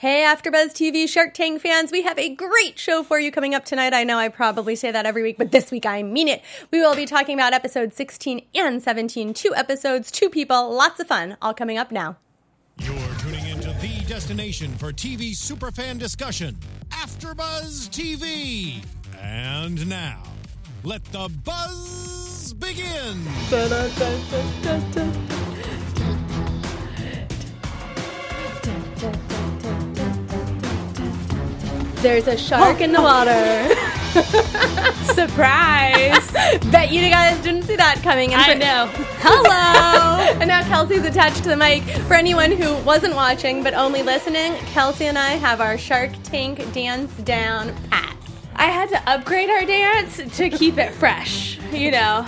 Hey, AfterBuzz TV Shark Tank fans, we have a great show for you coming up tonight. I know I probably say that every week, but this week I mean it. We will be talking about episodes 16 and 17, two episodes, two people, lots of fun, all coming up now. You're tuning into the destination for TV superfan discussion, AfterBuzz TV. And now, let the buzz begin. There's a shark in the water. Surprise! Bet you guys didn't see that coming. And I for- know. Hello! and now Kelsea's attached to the mic. For anyone who wasn't watching but only listening, Kelsey and I have our Shark Tank dance down pat. I had to upgrade our dance to keep it fresh. You know,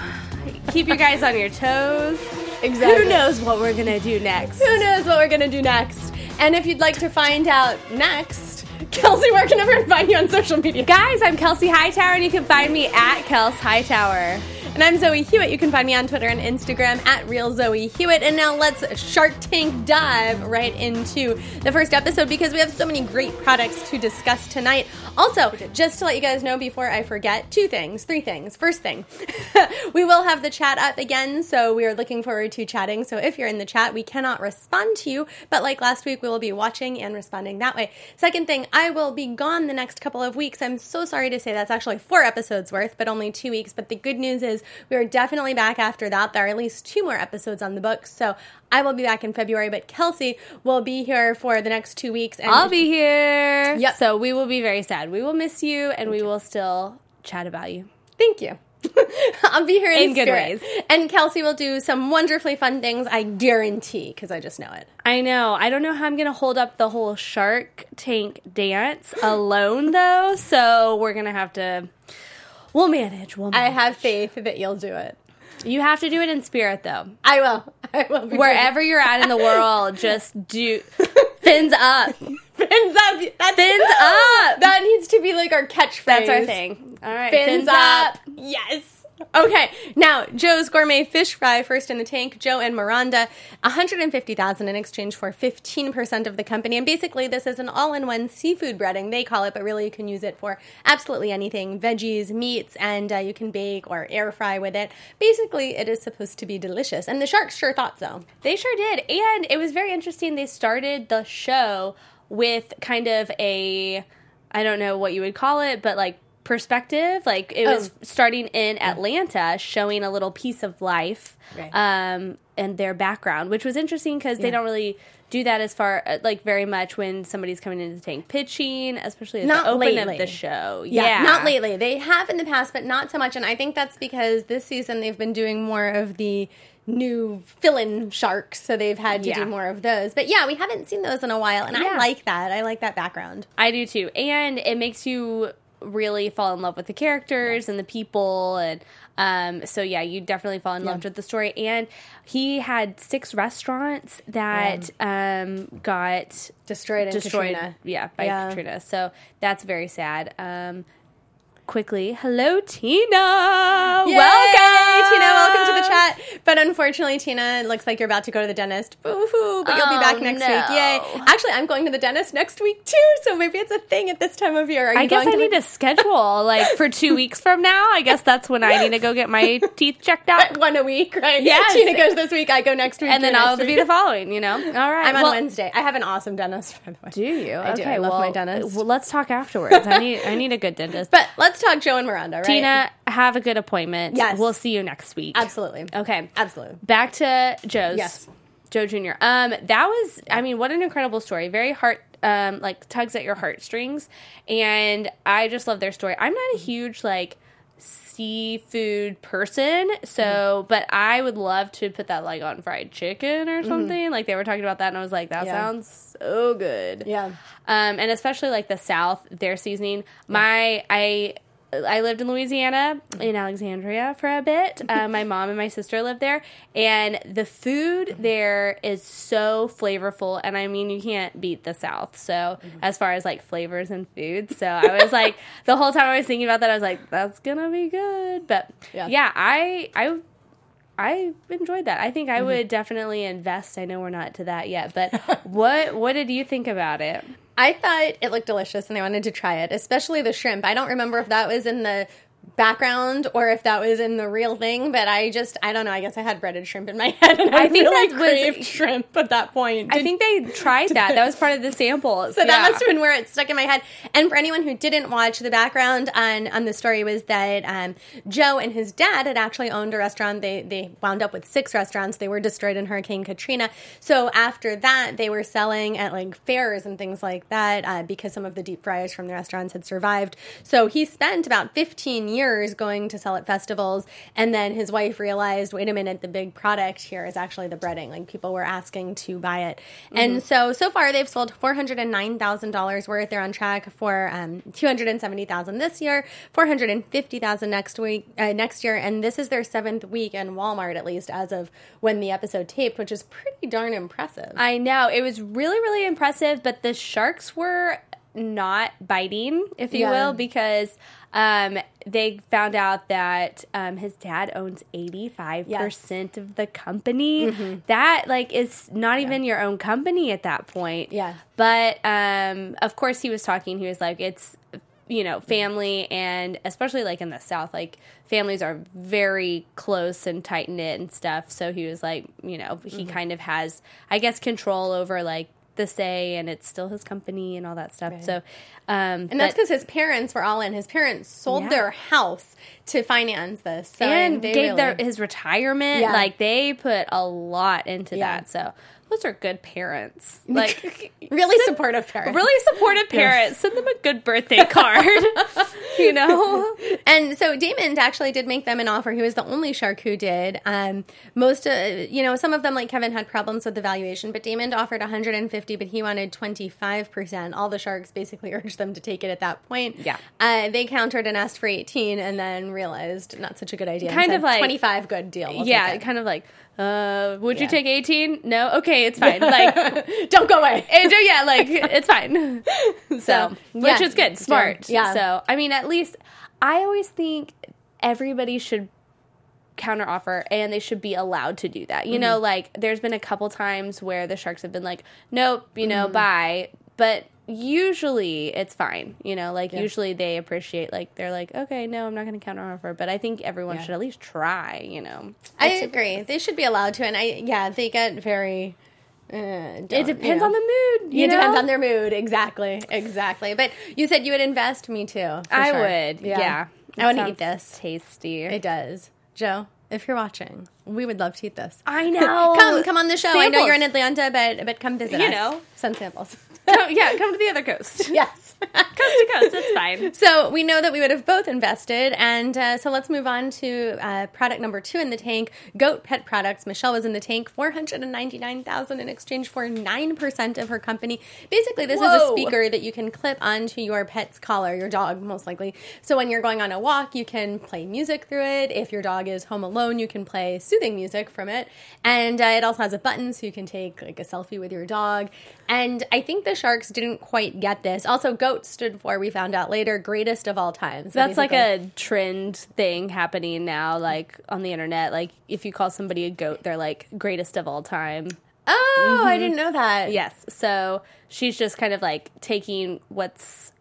keep you guys on your toes. Exactly. Who knows what we're gonna do next? Who knows what we're gonna do next? And if you'd like to find out next, Kelsea, where can everyone find you on social media? Guys, I'm Kelsea Hightower, and you can find me at Kels Hightower. And I'm Zoe Hewitt. You can find me on Twitter and Instagram at Real Zoe Hewitt. And now let's Shark Tank dive right into the first episode because we have so many great products to discuss tonight. Also, just to let you guys know before I forget, two things, three things. First thing, we will have the chat up again, so we are looking forward to chatting. So if you're in the chat, we cannot respond to you, but like last week, we will be watching and responding that way. Second thing, I will be gone the next couple of weeks. I'm so sorry to say that's actually four episodes worth, but only two weeks. But the good news is we are definitely back after that. There are at least two more episodes on the books, so I will be back in February. But Kelsea will be here for the next two weeks. And I'll be here. Yep. So we will be very sad. We will miss you, and we will still chat about you. Thank you. I'll be here in, In good ways. And Kelsea will do some wonderfully fun things, I guarantee, because I just know it. I know. I don't know how I'm going to hold up the whole Shark Tank dance alone, though. So we're going to have to. We'll manage. We'll I have faith that you'll do it. You have to do it in spirit, though. I will. I will. Be Wherever you're at in the world, just do fins up. fins up. That's, Fins up. That needs to be like our catchfphrase. That's our thing. All right, Fins, up. Yes. Okay, now Joe's gourmet fish fry first in the tank. Joe and Miranda, one hundred and fifty thousand in exchange for fifteen percent of the company. And basically, this is an all-in-one seafood breading. They call it, but really you can use it for absolutely anything: veggies, meats, and uh, you can bake or air fry with it. Basically, it is supposed to be delicious, and the sharks sure thought so. They sure did. And it was very interesting. They started the show with kind of a, I don't know what you would call it, but like perspective. Like it was Oh. starting in Atlanta, showing a little piece of life Right. um, and their background, which was interesting because they don't really do that as far uh, like very much when somebody's coming into the tank pitching, especially at Not the open lately. of the show. Yeah, Yeah, not lately. They have in the past, but not so much. And I think that's because this season they've been doing more of the new fill-in sharks, so they've had to Yeah. do more of those. But yeah, we haven't seen those in a while, and I like that. I like that background. I do too. And it makes you really fall in love with the characters and the people and um so yeah, you definitely fall in love with the story. And he had six restaurants that um got Destroyed destroyed Katrina. yeah, by Yeah. Katrina. So that's very sad. Um quickly, hello Tina. Yay! Welcome. Tina. Welcome to the chat. But unfortunately, Tina, it looks like you're about to go to the dentist. Boo-hoo, but you'll be Oh, back next no. week. Yay! Actually, I'm going to the dentist next week too, so maybe it's a thing at this time of year. Are you I guess I need the- to schedule like for two weeks from now. I guess that's when I need to go get my teeth checked out. one a week, right? Yeah. Tina goes this week. I go next week, and then I'll next be the following. You know, all right. I'm on well, Wednesday. I have an awesome dentist, by the way. Do you? I do. I love well, my dentist. Well, let's talk afterwards. I need I need a good dentist. But let's talk Joe and Miranda, right? Tina, have a good appointment. Yes. we'll see you next week. Absolutely. Okay, Absolutely. back to Joe's. Yes. Joe Jr. Um, that was, I mean, what an incredible story. Very heart, um, like tugs at your heartstrings, and I just love their story. I'm not a huge like seafood person, so Mm-hmm. but I would love to put that like on fried chicken or something. Like they were talking about that, and I was like, that Mm-hmm. Yeah. sounds so good. Yeah. Um, and especially like the South, their seasoning. My I I lived in Louisiana in Alexandria for a bit. Uh, my mom and my sister lived there, and the food there is so flavorful. And I mean, you can't beat the South. So as far as like flavors and food, so I was like the whole time I was thinking about that, I was like, that's gonna be good. But Yeah. yeah, I I. I enjoyed that. I think I would definitely invest. I know we're not to that yet, but what what did you think about it? I thought it looked delicious and I wanted to try it, especially the shrimp. I don't remember if that was in the background or if that was in the real thing, but I just I don't know. I guess I had breaded shrimp in my head and I, I think really that was- craved shrimp at that point. I think they tried that. That was part of the sample. So that must have been where it stuck in my head. And for anyone who didn't watch, the background on on the story was that um, Joe and his dad had actually owned a restaurant. They they wound up with six restaurants. They were destroyed in Hurricane Katrina. So after that, they were selling at like fairs and things like that uh, because some of the deep fryers from the restaurants had survived. So he spent about 15 years going to sell at festivals, and then his wife realized, wait a minute, the big product here is actually the breading. Like people were asking to buy it, and so so far they've sold four hundred and nine thousand dollars worth. They're on track for um, two hundred and seventy thousand this year, four hundred and fifty thousand next week, uh, next year, and this is their seventh week in Walmart at least as of when the episode taped, which is pretty darn impressive. I know. It was really, really impressive, but the sharks were not biting, if you Yeah. will, because um, they found out that um, his dad owns 85% of the company. Mm-hmm. That, like, is not even your own company at that point. Yeah. But, um, of course, he was talking, he was like, it's, you know, family, and especially like in the South, like, families are very close and tight knit and stuff. So he was like, you know, he Mm-hmm. kind of has, I guess, control over like the say, and it's still his company and all that stuff. Right. So, um, and that's because his parents were all in. His parents sold Yeah. their house to finance this, so and they gave really- their his retirement. Yeah. Like they put a lot into Yeah. that. So those are good parents. Like really supportive parents. really supportive parents. Send them a good birthday card. you know. And so Daymond actually did make them an offer. He was the only shark who did. Um, most, uh, you know, some of them like Kevin had problems with the valuation, but Daymond offered 150, but he wanted 25 percent. All the sharks basically urged them to take it at that point. Yeah. uh, they countered and asked for 18, and then realized not such a good idea. Kind of like- 25, good deal. We'll yeah, kind of like, uh, would Yeah. you take eighteen? No, okay, it's fine. Like, don't go away. and, so, yeah, like it's fine. So, which yeah. is good, smart. Yeah. So, I mean, at least I always think everybody should counter offer and they should be allowed to do that. You know, Mm-hmm. like there's been a couple times where the sharks have been like, nope, you know, Mm-hmm. bye. But usually it's fine. You know, like Yeah. usually they appreciate, like, they're like, okay, no, I'm not going to counter offer. But I think everyone Yeah. should at least try, you know. I agree. They should be allowed to, and I yeah, they get very. Uh, It depends you know. on the mood. You it depends on their mood. Exactly. Exactly. But you said you would invest me too. for I sure. would. Yeah. I want to eat this. Tasty. It does. Joe, if you're watching, we would love to eat this. I know. come, come on the show. I know you're in Atlanta, but but come visit You us. know. send samples. Yeah, come to the other coast. yes. Coast to coast. It's fine. So we know that we would have both invested, and uh, so let's move on to uh, product number two in the tank: goat pet products. Michelle was in the tank, four hundred and ninety nine thousand in exchange for nine percent of her company. Basically, this is a speaker that you can clip onto your pet's collar, your dog most likely. So when you're going on a walk, you can play music through it. If your dog is home alone, you can play soothing music from it, and uh, it also has a button so you can take like a selfie with your dog. And I think the sharks didn't quite get this. Also, goat stood for we found out later greatest of all time. So That's like a trend thing happening now, like on the internet. Like if you call somebody a goat, they're like greatest of all time. oh, Mm-hmm. I didn't know that. Yes. So she's just kind of like taking what's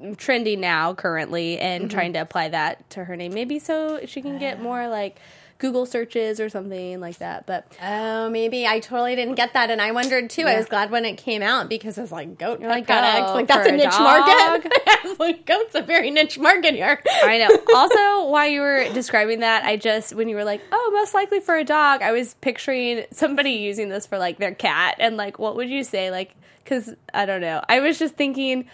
trendy now currently and trying to apply that to her name. Maybe so she can get more like Google searches or something like that. But Oh, maybe I totally didn't get that, and I wondered too. I was glad when it came out because I was like, goat like, products, oh, like that's a niche dog? market. Like, goat's a very niche market here. I know. Also, while you were describing that, I just when you were like, "Oh, most likely for a dog," I was picturing somebody using this for like their cat, and like, what would you say? Like, because I don't know. I was just thinking,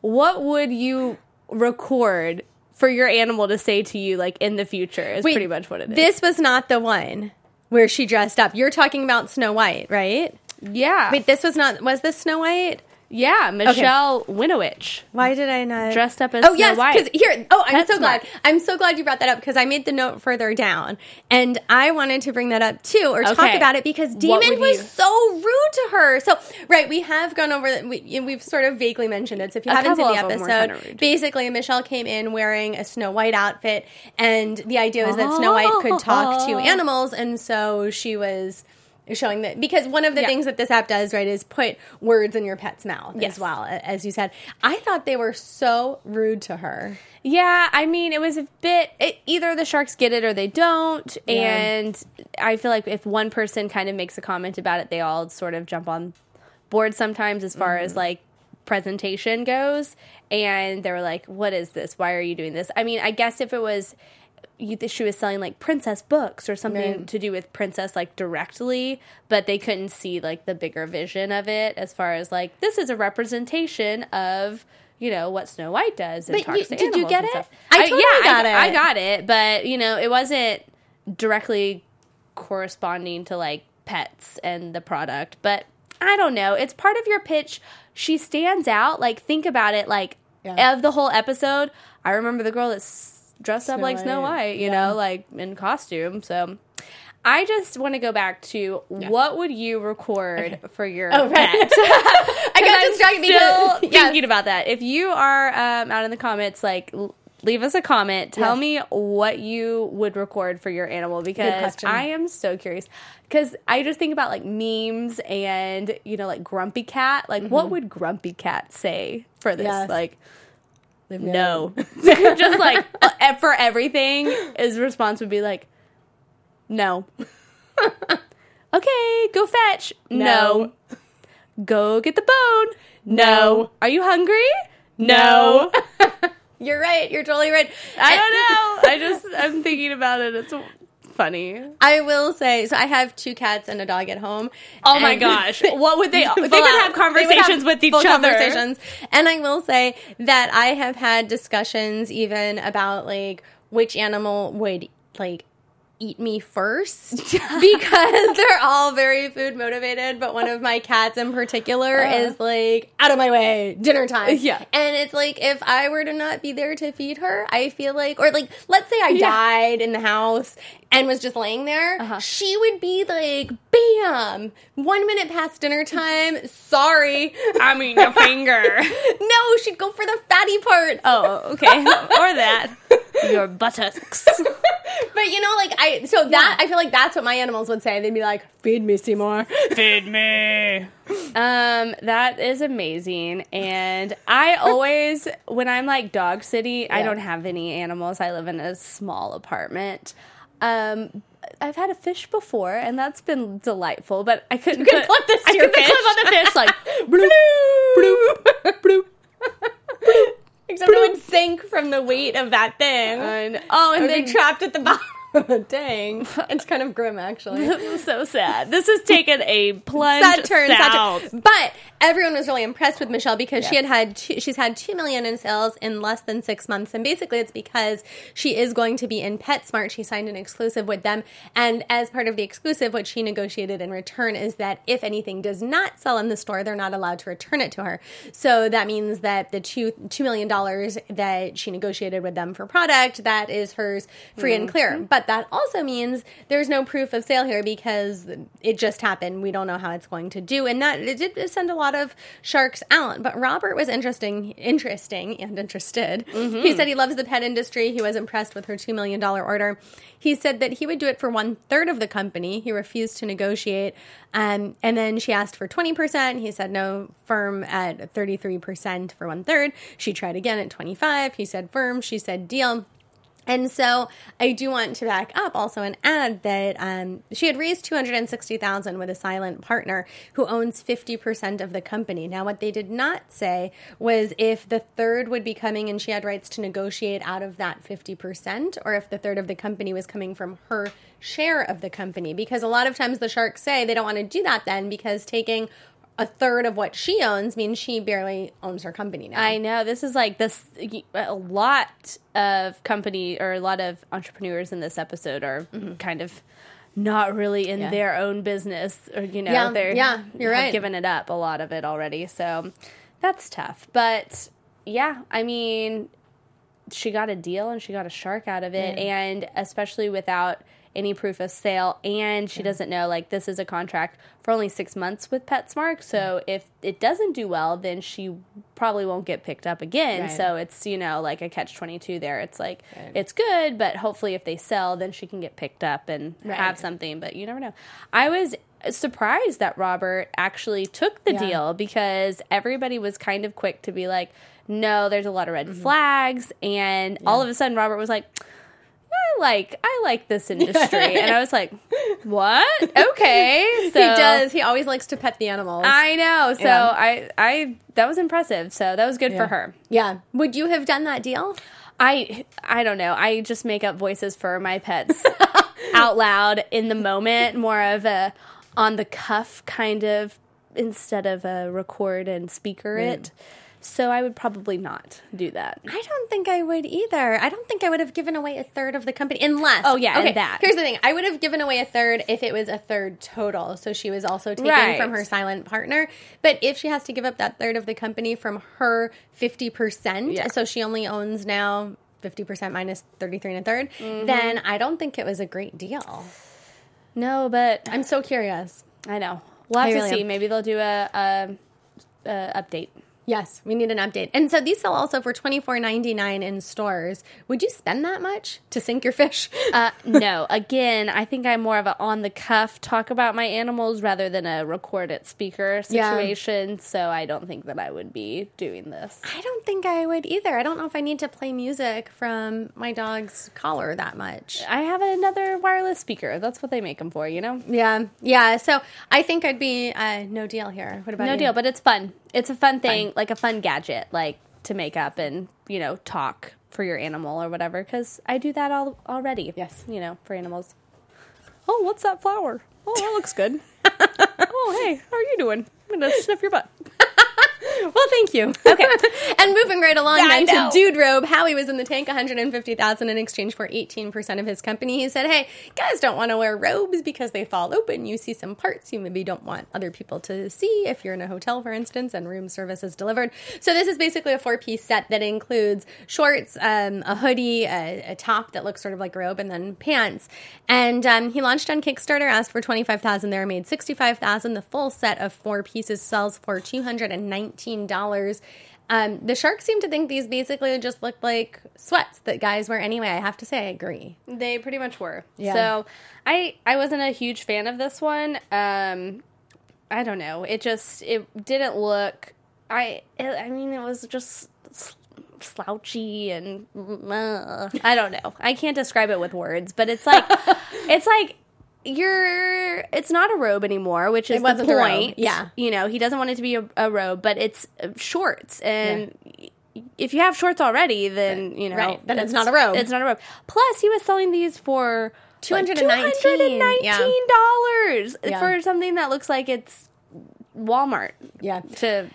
what would you record for your animal to say to you, like in the future? Is Wait, pretty much what it is. This was not the one where she dressed up. You're talking about Snow White, right? yeah, Wait, this was not. Was this Snow White? Yeah, Michelle Winowich Why did I not dressed up as Oh Snow yes, because here. Oh, I'm That's so glad. smart. I'm so glad you brought that up because I made the note further down, and I wanted to bring that up too, or talk about it because Daymond was you- so rude to her. So right, we have gone over. that- We, we've sort of vaguely mentioned it. So if you A haven't seen the couple of them were episode, basically Michelle came in wearing a Snow White outfit, and the idea was that Snow White could talk to Oh. animals, and so she was showing that because one of the Yeah. things that this app does right is put words in your pet's mouth Yes. as well as you said i thought they were so rude to her Yeah, I mean, it was a bit. It, either the sharks get it or they don't, and I feel like if one person kind of makes a comment about it, they all sort of jump on board sometimes as far Mm-hmm. as like presentation goes, and they were like, "What is this? Why are you doing this?" I mean, I guess if it was. You, she was selling like princess books or something Right. to do with princess like directly but they couldn't see like the bigger vision of it as far as like this is a representation of you know what Snow White does and But you- did you get it? I totally yeah, got I, it. I got it, but you know, it wasn't directly corresponding to like pets and the product. But I don't know. It's part of your pitch. She stands out. Like think about it. Like Yeah. of the whole episode, I remember the girl that's dressed up like Snow White. You Yeah. know, like in costume. So. I just want to go back to what would you record for your Oh, right. pet? i got distracted still because yes. thinking about that. If you are um, out in the comments, like l- leave us a comment. Tell Yes. me what you would record for your animal because. I am so curious. Because I just think about like memes and you know like Grumpy Cat. Like what would Grumpy Cat say for this? Mm-hmm. Like no, just like for everything. His response would be like no. okay, go fetch. no. Go get the bone. No. Are you hungry? No. you're right you're totally right I don't know. I just I'm thinking about it. It's funny. I will say, so I have two cats and a dog at home. Oh my gosh. What would they they could have conversations have with each other. Conversations. And I will say that I have had discussions even about like which animal would like eat me first because they're all very food motivated but one of my cats in particular is like out of my way dinner time. Yeah. and it's like if i were to not be there to feed her i feel like or like let's say i Yeah. died in the house and was just laying there Uh-huh. she would be like bam one minute past dinner time sorry I mean your finger. no she'd go for the fatty part. Oh, okay. or that. Your buttocks. but you know like i so that i feel like that's what my animals would say they'd be like feed me seymour Feed me. Um, that is amazing. And I always, when I'm like dog city, I Yeah. don't have any animals. I live in a small apartment. Um, I've had a fish before, and that's been delightful. But I couldn't couldn't put, clip this I to your couldn't clip on the fish like bloop, bloop, bloop. except it would sink from the weight of that thing. And oh, and then they trapped at the bottom dang it's kind of grim actually so sad. This has taken a plunge sad turn, sad turn. But everyone was really impressed with Michelle because she had had two, she's had two million in sales in less than six months, and basically it's because she is going to be in PetSmart. She signed an exclusive with them, and as part of the exclusive, what she negotiated in return is that if anything does not sell in the store, they're not allowed to return it to her. So that means that the two two million dollars that she negotiated with them for product that is hers free and mm-hmm. clear. But that also means there's no proof of sale here because it just happened. We don't know how it's going to do, and that it did send a lot of sharks out. But Robert was interesting, interesting, and interested. He said he loves the pet industry. He was impressed with her two million dollar order. He said that he would do it for one third of the company. He refused to negotiate, um, and then she asked for twenty percent. He said no, firm at thirty three percent for one third. She tried again at twenty five. He said firm. She said deal. And so I do want to back up also and add that um, she had raised two hundred and sixty thousand with a silent partner who owns fifty percent of the company. Now, what they did not say was if the third would be coming and she had rights to negotiate out of that fifty percent, or if the third of the company was coming from her share of the company. Because a lot of times the sharks say they don't want to do that then because taking a third of what she owns means she barely owns her company now. I know this is like this. A lot of company or a lot of entrepreneurs in this episode are kind of not really in Mm-hmm. Yeah. their own business, or you know, Yeah, they're yeah, you're right. given it up a lot of it already. So that's tough. But yeah, I mean, she got a deal and she got a shark out of it, and especially without any proof of sale and she doesn't know like this is a contract for only six months with PetSmart. So if it doesn't do well, then she probably won't get picked up again. Right. So it's you know like a catch twenty two there. It's like it's good, but hopefully if they sell, then she can get picked up and have something. But you never know. I was surprised that Robert actually took the Yeah. deal because everybody was kind of quick to be like, no, there's a lot of red Mm-hmm. flags. And all of a sudden, Robert was like, I like I like this industry, and I was like, "What? Okay." So he does. He always likes to pet the animals. I know. So Yeah. I I that was impressive. So that was good Yeah. for her. yeah. Would you have done that deal? I I don't know. I just make up voices for my pets out loud in the moment, more of a on the cuff kind of instead of a record and speaker mm. it. So I would probably not do that. I don't think I would either. I don't think I would have given away a third of the company unless. Oh, yeah, okay. that. Here's the thing: I would have given away a third if it was a third total. So she was also taking Right. from her silent partner. But if she has to give up that third of the company from her fifty percent, Yeah. so she only owns now fifty percent minus thirty three and a 3rd Mm-hmm. then I don't think it was a great deal. No, but I'm so curious. I know. We'll have I to really see. am. Maybe they'll do a, a, a update. Yes, we need an update. And so these sell also for twenty four ninety nine in stores. Would you spend that much to sink your fish? Uh, no, again, I think I'm more of a on the cuff talk about my animals rather than a record it speaker Yeah. situation. So I don't think that I would be doing this. I don't think I would either. I don't know if I need to play music from my dog's collar that much. I have another wireless speaker. That's what they make them for, you know? Yeah, yeah. So I think I'd be uh, no deal here. What about No you? deal, but it's fun. It's a fun thing, like a fun gadget, like to make up and, you know, talk for your animal or whatever, because I do that all already. Yes. You know, for animals. Oh, what's that flower? Oh, that looks good. oh, hey, how are you doing? I'm to sniff your butt. Well, thank you. Okay. and moving right along I then to Dude Robe, Howie was in the tank, 150000 in exchange for 18% of his company. He said, hey, guys don't want to wear robes because they fall open. You see some parts you maybe don't want other people to see if you're in a hotel, for instance, and room service is delivered. So this is basically a four-piece set that includes shorts, um, a hoodie, a, a top that looks sort of like a robe, and then pants. And um, he launched on Kickstarter, asked for 25000 There, made 65000 The full set of four pieces sells for $219. Um, the sharks seem to think these basically just look like sweats that guys wear anyway. I have to say, I agree. They pretty much were. Yeah. So I I wasn't a huge fan of this one. Um, I don't know. It just it didn't look. I it, I mean it was just slouchy and uh, I don't know. I can't describe it with words, but it's like it's like you're it's not a robe anymore which is the point yeah. you know he doesn't want it to be a, a robe but it's uh, shorts and if you have shorts already then you know Right, then it's not a robe. it's not a robe plus he was selling these for $219, yeah. $219 Yeah. for something that looks like it's Walmart Yeah. to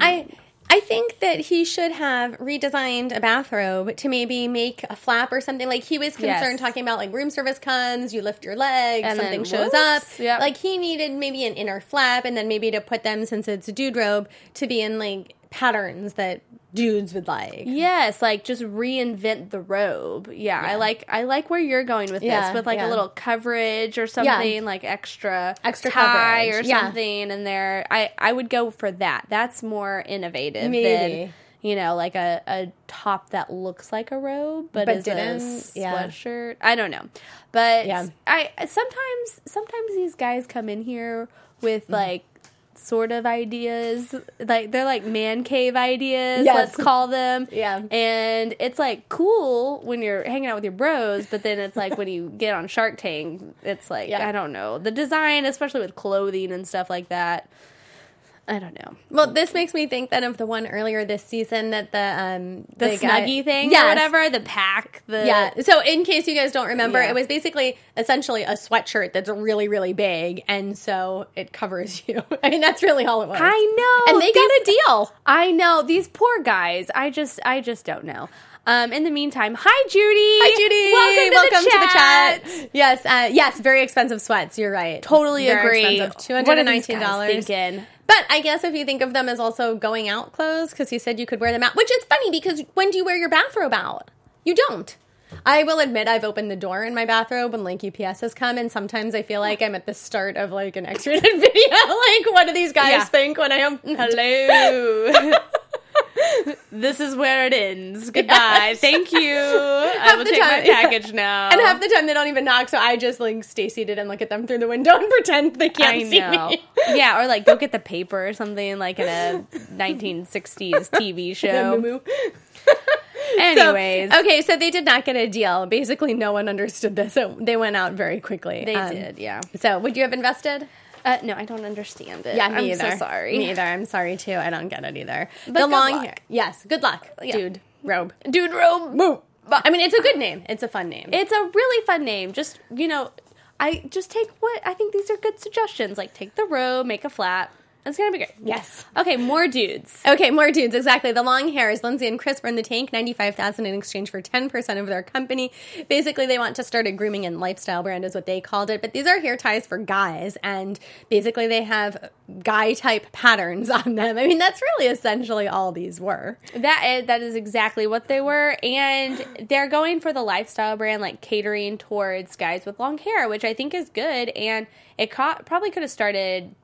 I I think that he should have redesigned a bathrobe to maybe make a flap or something. Like he was concerned Yes. talking about like room service comes, you lift your leg, And something shows whoops, up. yep. Like he needed maybe an inner flap and then maybe to put them since it's a dude robe to be in like patterns that dudes would like. Yes, like just reinvent the robe. Yeah, I like I like where you're going with Yeah, this with like yeah. a little coverage or something like extra Extra tie coverage, or yeah. something in there. I I would go for that. That's more innovative Maybe. than you know like a, a top that looks like a robe but, But is didn't, a yeah. sweatshirt. I don't know, but Yeah. I sometimes sometimes these guys come in here with Mm-hmm. like sort of ideas like they're like man cave ideas Yes. let's call them Yeah. and it's like cool when you're hanging out with your bros but then it's like when you get on shark tank it's like Yeah. i don't know the design especially with clothing and stuff like that i don't know Well, this makes me think then of the one earlier this season that the um the, guy- snuggie thing Yes. or whatever the pack the Yeah. So, in case you guys don't remember, Yeah. it was basically essentially a sweatshirt that's really, really big, and so it covers you. I mean, that's really all it was. i know And they got a deal. i know these poor guys i just i just don't know um in the meantime hi judy Hi, Judy. welcome, to, the, chat. Yes, uh, yes, very expensive sweats. You're right. totally Very agree expensive. Two hundred and these nineteen dollars. thinking But I guess if you think of them as also going out clothes, because you said you could wear them out, which is funny because when do you wear your bathrobe out? You don't. I will admit I've opened the door in my bathrobe when like UPS has come, and sometimes I feel like I'm at the start of like an X-rated video. like, what do these guys Yeah. think when I am? hello this is where it ends. Goodbye. Thank you. I will the take my time- package now. And half the time they don't even knock, so I just like stay seated and look at them through the window and pretend they can't I see me. yeah, or like go get the paper or something like in a 1960s TV show. Anyways, So, okay, so they did not get a deal. Basically, no one understood this, so they went out very quickly. they Um, did. Yeah. So, would you have invested? Uh, no, I don't understand it. Yeah, me I'm either. so sorry. Me either. I'm sorry too. I don't get it either. But the long luck. hair. Yes, good luck, Yeah. dude. Robe. Dude robe. Moo. I mean, it's a good name. It's a fun name. It's a really fun name. Just you know, I just take what I think these are good suggestions. Like take the robe, make a flat. It's gonna be great. yes. Okay, more dudes. Okay, more dudes. Exactly. The long hairs. Lindsay and Chris were in the tank. Ninety-five thousand in exchange for ten percent of their company. Basically, they want to start a grooming and lifestyle brand, is what they called it. But these are hair ties for guys, and basically, they have guy type patterns on them. I mean, that's really essentially all these were. That is, that is exactly what they were, and they're going for the lifestyle brand, like catering towards guys with long hair, which I think is good. And it caught, probably could have started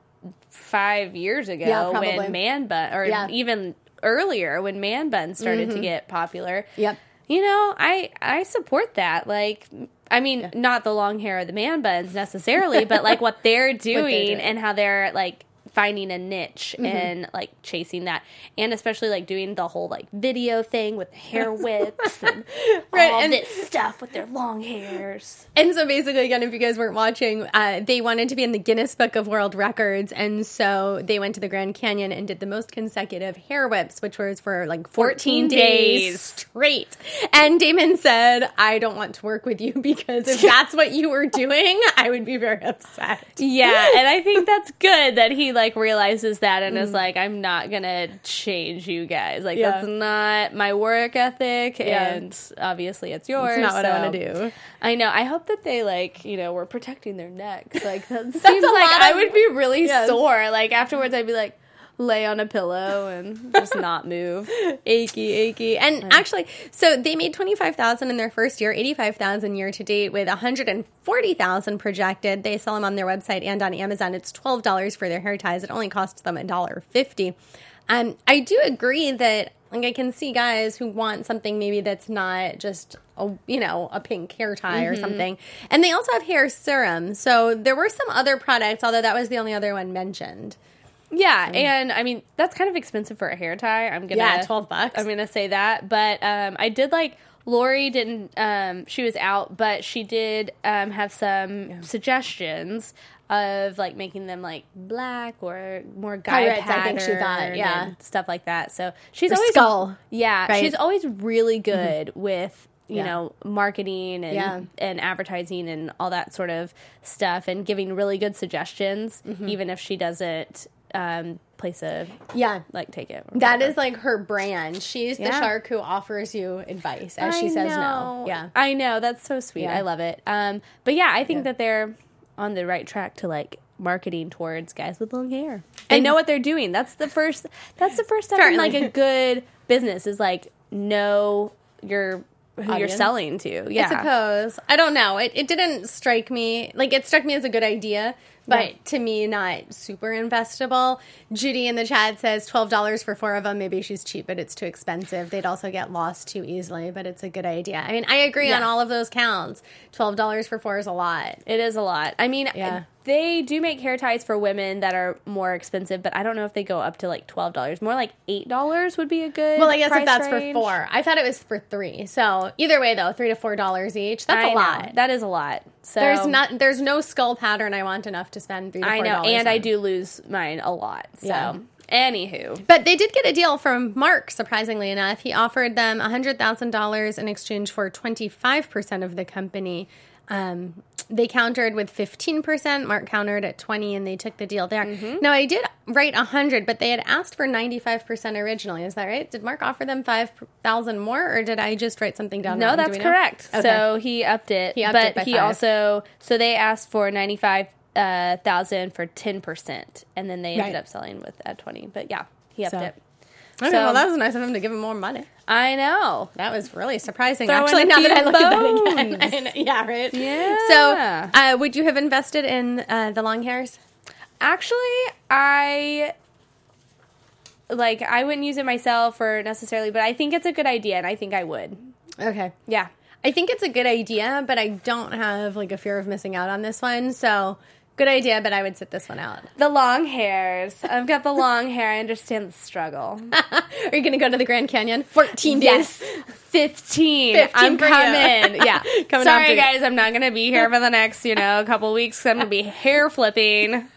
five years ago Yeah, when man bun, or Yeah. Mm-hmm. even earlier when man buns started to get popular. Yep. You know, I I support that. Like, I mean, not the long hair or the man buns necessarily, but like what they're doing, doing. and how they're like finding a niche Mm-hmm. and like chasing that, and especially like doing the whole like video thing with hair whips and Right, all and- this stuff with their long hairs. And so basically, again, if you guys weren't watching, uh, they wanted to be in the Guinness Book of World Records. And so they went to the Grand Canyon and did the most consecutive hair whips, which was for like 14, 14 days days. straight. And Daymond said, I don't want to work with you because if that's what you were doing, I would be very upset. Yeah, and I think that's good that he like realizes that and is like, I'm not gonna change you guys. Like Mm. Yeah. that's not my work ethic, Yeah. and obviously it's yours. It's not what I want to do. I know. I hope that they like you know were protecting their necks. Like that seems like I would be really Yes. sore. Like afterwards, I'd be like lay on a pillow and just not move. achy, achy. And actually, so they made twenty five thousand in their first year, eighty five thousand year to date, with one hundred and forty thousand projected. They sell them on their website and on Amazon. It's twelve dollars for their hair ties. It only costs them a dollar fifty. Um, I do agree that like I can see guys who want something maybe that's not just a you know a pink hair tie or something, and they also have hair serum. So there were some other products, although that was the only other one mentioned. Yeah, and I mean that's kind of expensive for a hair tie. I'm gonna Yeah, 12 bucks. I'm gonna say that, but um, I did like Lori didn't. Um, she was out, but she did um, have some suggestions of like making them like black or more guy Pirates, I think she thought, yeah. and stuff like that. So she's Or always skull, Yeah, right? Mm-hmm. she's always really good with you Yeah. know marketing and Yeah. and advertising and all that sort of stuff and giving really good suggestions, Mm-hmm. even if she doesn't um, place a Yeah, like take it. That is like her brand. She's the shark who offers you advice as she I says no. Yeah. I know that's so sweet. Yeah. I love it. Um, but yeah, I think Yeah. that they're on the right track to like marketing towards guys with long hair. They know what they're doing. That's the first. That's the first step in like a good business is like know your who you're selling to. Yeah. I suppose. I don't know. It, it didn't strike me like it struck me as a good idea, but Yeah. to me, not super investable. Judy in the chat says twelve dollars for four of them. Maybe she's cheap, but it's too expensive. They'd also get lost too easily, but it's a good idea. I mean, I agree on all of those counts. Twelve dollars for four is a lot. It is a lot. I mean, Yeah. they do make hair ties for women that are more expensive, but I don't know if they go up to like twelve dollars. More like eight dollars would be a good. Well, I guess if that's range. for four, I thought it was for three. So either way, though, three to four dollars each. That's I a know. lot. That is a lot. So There's not. There's no skull pattern I want enough to spend three to I know, and I do lose mine a lot. So, Yeah. anywho, But they did get a deal from Mark. Surprisingly enough, he offered them hundred thousand dollars in exchange for twenty five percent of the company. Um, they countered with fifteen percent. Mark countered at twenty, and they took the deal there. Mm-hmm. Now I did write hundred, but they had asked for ninety five percent originally. Is that right? Did Mark offer them five thousand more, or did I just write something down? no, wrong? That's know? correct. Okay. So he upped it. He upped but it by he five. also so they asked for ninety five uh, thousand for ten percent, and then they ended Right. up selling with at twenty. But yeah, he upped So- it. Okay, so- well, that was nice of him to give him more money. I know. That was really surprising. Throw in Actually, now that I look at that again. Yeah, right. Yeah. So, uh, would you have invested in uh, the long hairs? Actually, I like I wouldn't use it myself or necessarily, but I think it's a good idea, and I think I would. Okay. Yeah. I think it's a good idea, but I don't have like a fear of missing out on this one. So good idea, but I would sit this one out. The long hairs. I've got the long hair. I understand the struggle. Are you going to go to the Grand Canyon? 14 Yes. days. 15. 15 I'm coming. Yeah. Coming Sorry, guys. I'm not going to be here for the next, you know, couple weeks. I'm going to be hair flipping.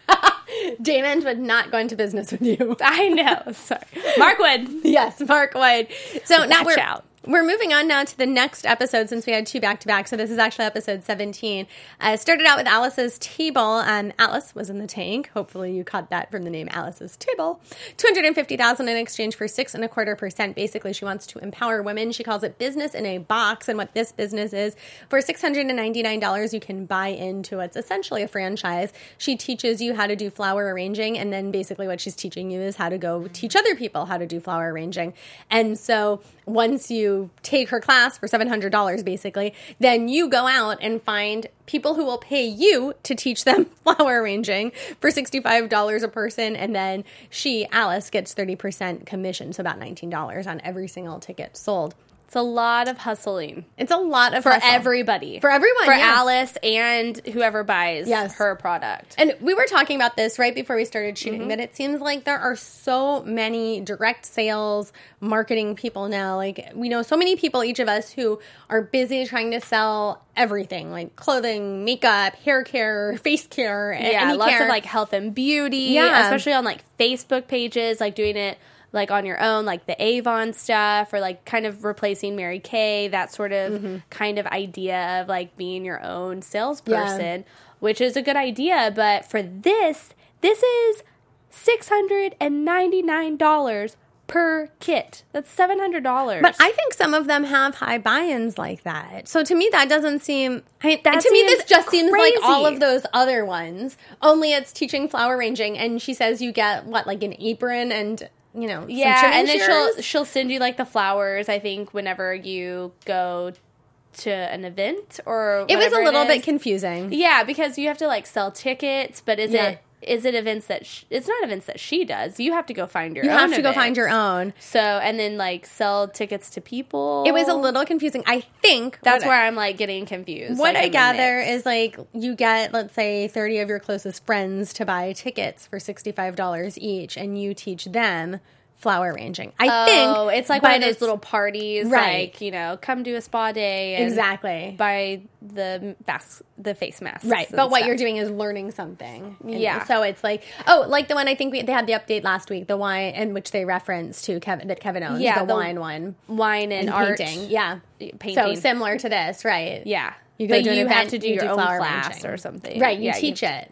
Daymond would not go into business with you. I know. Sorry. Mark would. yes, Mark would. So now we're out. We're moving on now to the next episode since we had two back to back. So this is actually episode 17. Uh, started out with Alice's table. Um, Alice was in the tank. Hopefully you caught that from the name Alice's table. 250000 in exchange for six and a quarter percent. Basically, she wants to empower women. She calls it business in a box. And what this business is, for $699, you can buy into what's essentially a franchise. She teaches you how to do flower arranging. And then basically what she's teaching you is how to go teach other people how to do flower arranging. And so once you take her class for $700 basically, then you go out and find people who will pay you to teach them flower arranging for $65 a person. And then she, Alice, gets 30% commission, so about $19 on every single ticket sold. It's a lot of hustling It's a lot of for hustle. everybody. For everyone, For yes. Alice and whoever buys Yes. her product. And we were talking about this right before we started shooting, Mm-hmm. that it seems like there are so many direct sales marketing people now. Like, we know so many people, each of us, who are busy trying to sell everything like clothing, makeup, hair care, face care, yeah, any lots care. of like health and beauty. Yeah. especially on like Facebook pages, like doing it like on your own, like the Avon stuff, or like kind of replacing Mary Kay, that sort of Mm-hmm. kind of idea of like being your own salesperson, which is a good idea. But for this, this is six hundred and ninety nine dollars per kit. That's seven hundred dollars. But I think some of them have high buy-ins like that. So to me, that doesn't seem. I, That to me, this just seems like all of those other ones. Only it's teaching flower arranging, and she says you get what, like an apron and you know, yeah, and then she'll she'll send you like the flowers. I think whenever you go to an event or It was a little bit confusing. Yeah, because you have to like sell tickets, but is Yeah. it is it events that sh- it's not events that she does? You have to go find your own You own. have to go find your own. So and then like sell tickets to people. It was a little confusing. I think That's where I'm like getting confused. what like, I gather is like you get, let's say, 30 of your closest friends to buy tickets for $65 each, and you teach them flower arranging. I think. Oh, it's like one of those little parties, Right. like you know, come do a spa day, and Exactly. Buy the mask, the face mask. Right, but what stuff. you're doing is learning something. And Yeah. So it's like, oh, like the one I think we, they had the update last week, the wine in which they referenced to Kevin that Kevin owns, Yeah, the, the wine one, wine and, and art, painting. Yeah, painting. So similar to this, right? Yeah. You go but to an you event, have to do you your do own flower class arranging. or something. Right, you Yeah, teach it.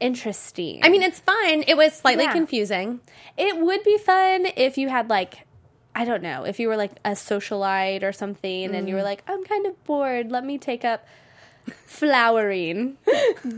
Interesting. I mean, it's fine. It was slightly Yeah. confusing. it would be fun if you had like I don't know, if you were like a socialite or something and you Mm. were like, I'm kind of bored, let me take up flowering,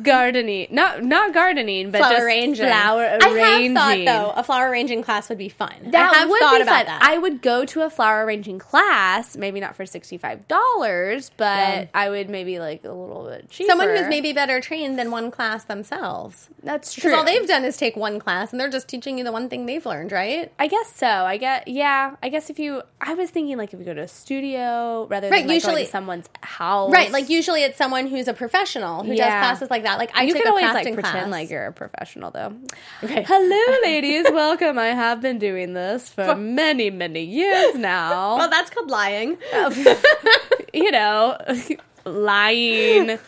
gardening. Not not gardening, but Flower just arranging. flower I have thought though a flower arranging class would be fun. That I have would thought be about fun. that. I would go to a flower arranging class, maybe not for sixty five dollars, but Yeah. I would maybe like a little bit cheaper. Someone who's maybe better trained than one class themselves. that's true. Because all they've done is take one class and they're just teaching you the one thing they've learned, right? I guess so. I get yeah. I guess if you, I was thinking like if you go to a studio rather Right, than like going usually- to someone's house, Right, like usually it's someone who's a professional who Yeah. does classes like that. Like I you took can always like class. pretend like you're a professional though. Right. Hello, ladies. Welcome. I have been doing this for many, many years now. Well, that's called lying. you know, lying,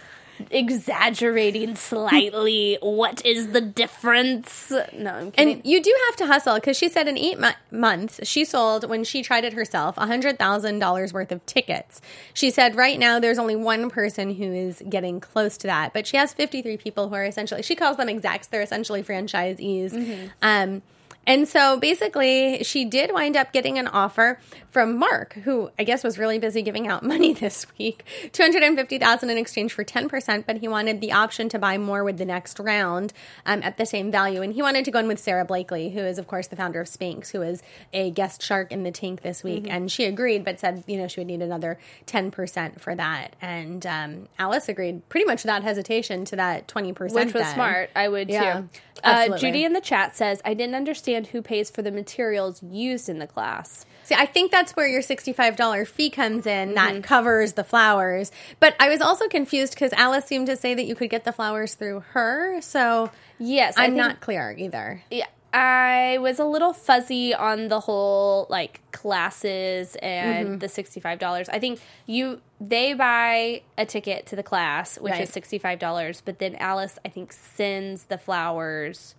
exaggerating slightly. What is the difference? No, I'm kidding. And you do have to hustle because she said in eight mo- months she sold when she tried it herself hundred thousand dollars worth of tickets. She said right now there's only one person who is getting close to that, but she has fifty three people who are essentially she calls them execs. They're essentially franchisees. Um, and so basically, she did wind up getting an offer from Mark, who I guess was really busy giving out money this week, two hundred and fifty thousand in exchange for ten percent. But he wanted the option to buy more with the next round um, at the same value, and he wanted to go in with Sara Blakely, who is of course the founder of Spanx, who is a guest shark in the tank this week, and she agreed, but said you know she would need another ten percent for that. And um, Alice agreed pretty much without hesitation to that twenty percent, which was smart. I would Yeah, too. Uh. Judy in the chat says, "I didn't understand understand who pays for the materials used in the class. See, I think that's where your $65 fee comes in Mm-hmm. that covers the flowers. But I was also confused because Alice seemed to say that you could get the flowers through her. So Yes, I'm think- not clear either. Yeah, I was a little fuzzy on the whole like classes and Mm-hmm. the sixty five dollars. I think you they buy a ticket to the class, which Right. is sixty five dollars, but then Alice I think sends the flowers.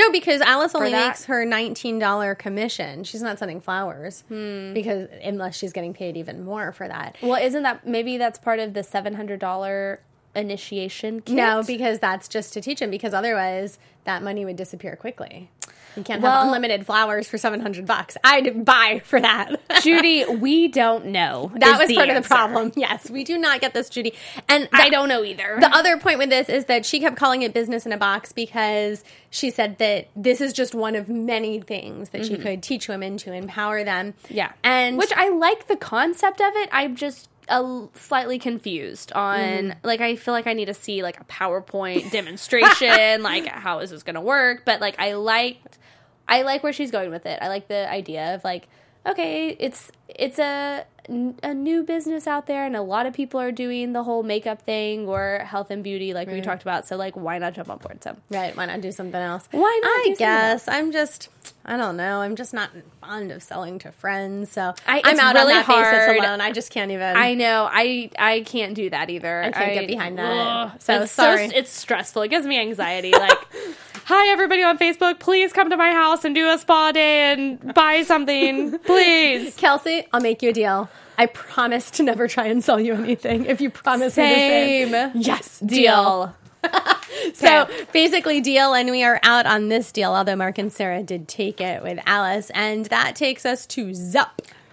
No, because Alice only that- makes her $19 commission. She's not sending flowers Hmm. because unless she's getting paid even more for that. Well, isn't that maybe that's part of the seven hundred dollar initiation kit? No, because that's just to teach him. Because otherwise, that money would disappear quickly. You can't Well- have unlimited flowers for seven hundred bucks. I'd buy for that. Judy, we don't know. That was part of the problem. Yes, we do not get this, Judy. And I don't know either. The other point with this is that she kept calling it business in a box because she said that this is just one of many things that she could teach women to empower them. Mm-hmm. Yeah. and which I like the concept of it. I'm just a slightly confused on Mm-hmm. like I feel like I need to see like a PowerPoint demonstration like how is this going to work but like I liked I like where she's going with it. I like the idea of like okay, it's it's a a new business out there and a lot of people are doing the whole makeup thing or health and beauty like we talked about so like why not jump on board so Right, why not do something else? Why not I guess I'm just I don't know. I'm just not fond of selling to friends, so I- I'm out really on that basis hard. alone. I just can't even. I know. I I can't do that either. I can't get behind that. Ugh. So it's sorry. it's stressful. It gives me anxiety. Like, hi everybody on Facebook. Please come to my house and do a spa day and buy something, please. Kelsea, I'll make you a deal. I promise to never try and sell you anything if you promise me the Same. same. Yes, Deal. So basically, deal, and we are out on this deal. Although Mark and Sara did take it with Alice, and that takes us to Zup.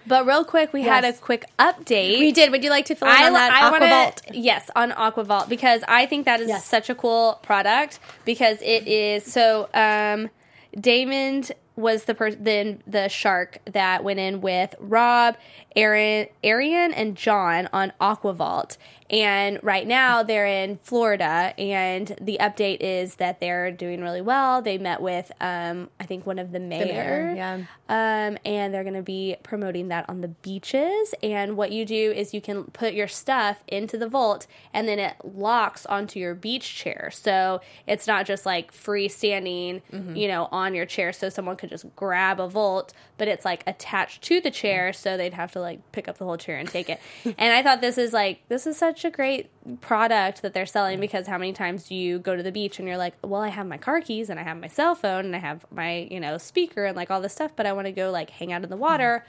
But real quick, we had a quick update. We did. Would you like to fill in I, on that I Aquavault? wanna, yes, on Aquavault because I think that is Yes. such a cool product because it is so. Um, Daymond was the per- the the shark that went in with Rob, Aaron, Arian, and John on Aquavault, and right now they're in Florida. And the update is that they're doing really well. They met with um, I think one of the mayors, mayor, yeah. um, and they're going to be promoting that on the beaches. And what you do is you can put your stuff into the vault, and then it locks onto your beach chair. So it's not just like freestanding, Mm-hmm. you know, on your chair. So someone could just grab a vault, but it's like attached to the chair, so they'd have to like pick up the whole chair and take it. and I thought this is like this is such a great product that they're selling because how many times do you go to the beach and you're like, well, I have my car keys and I have my cell phone and I have my you know speaker and like all this stuff, but I want to go like hang out in the water.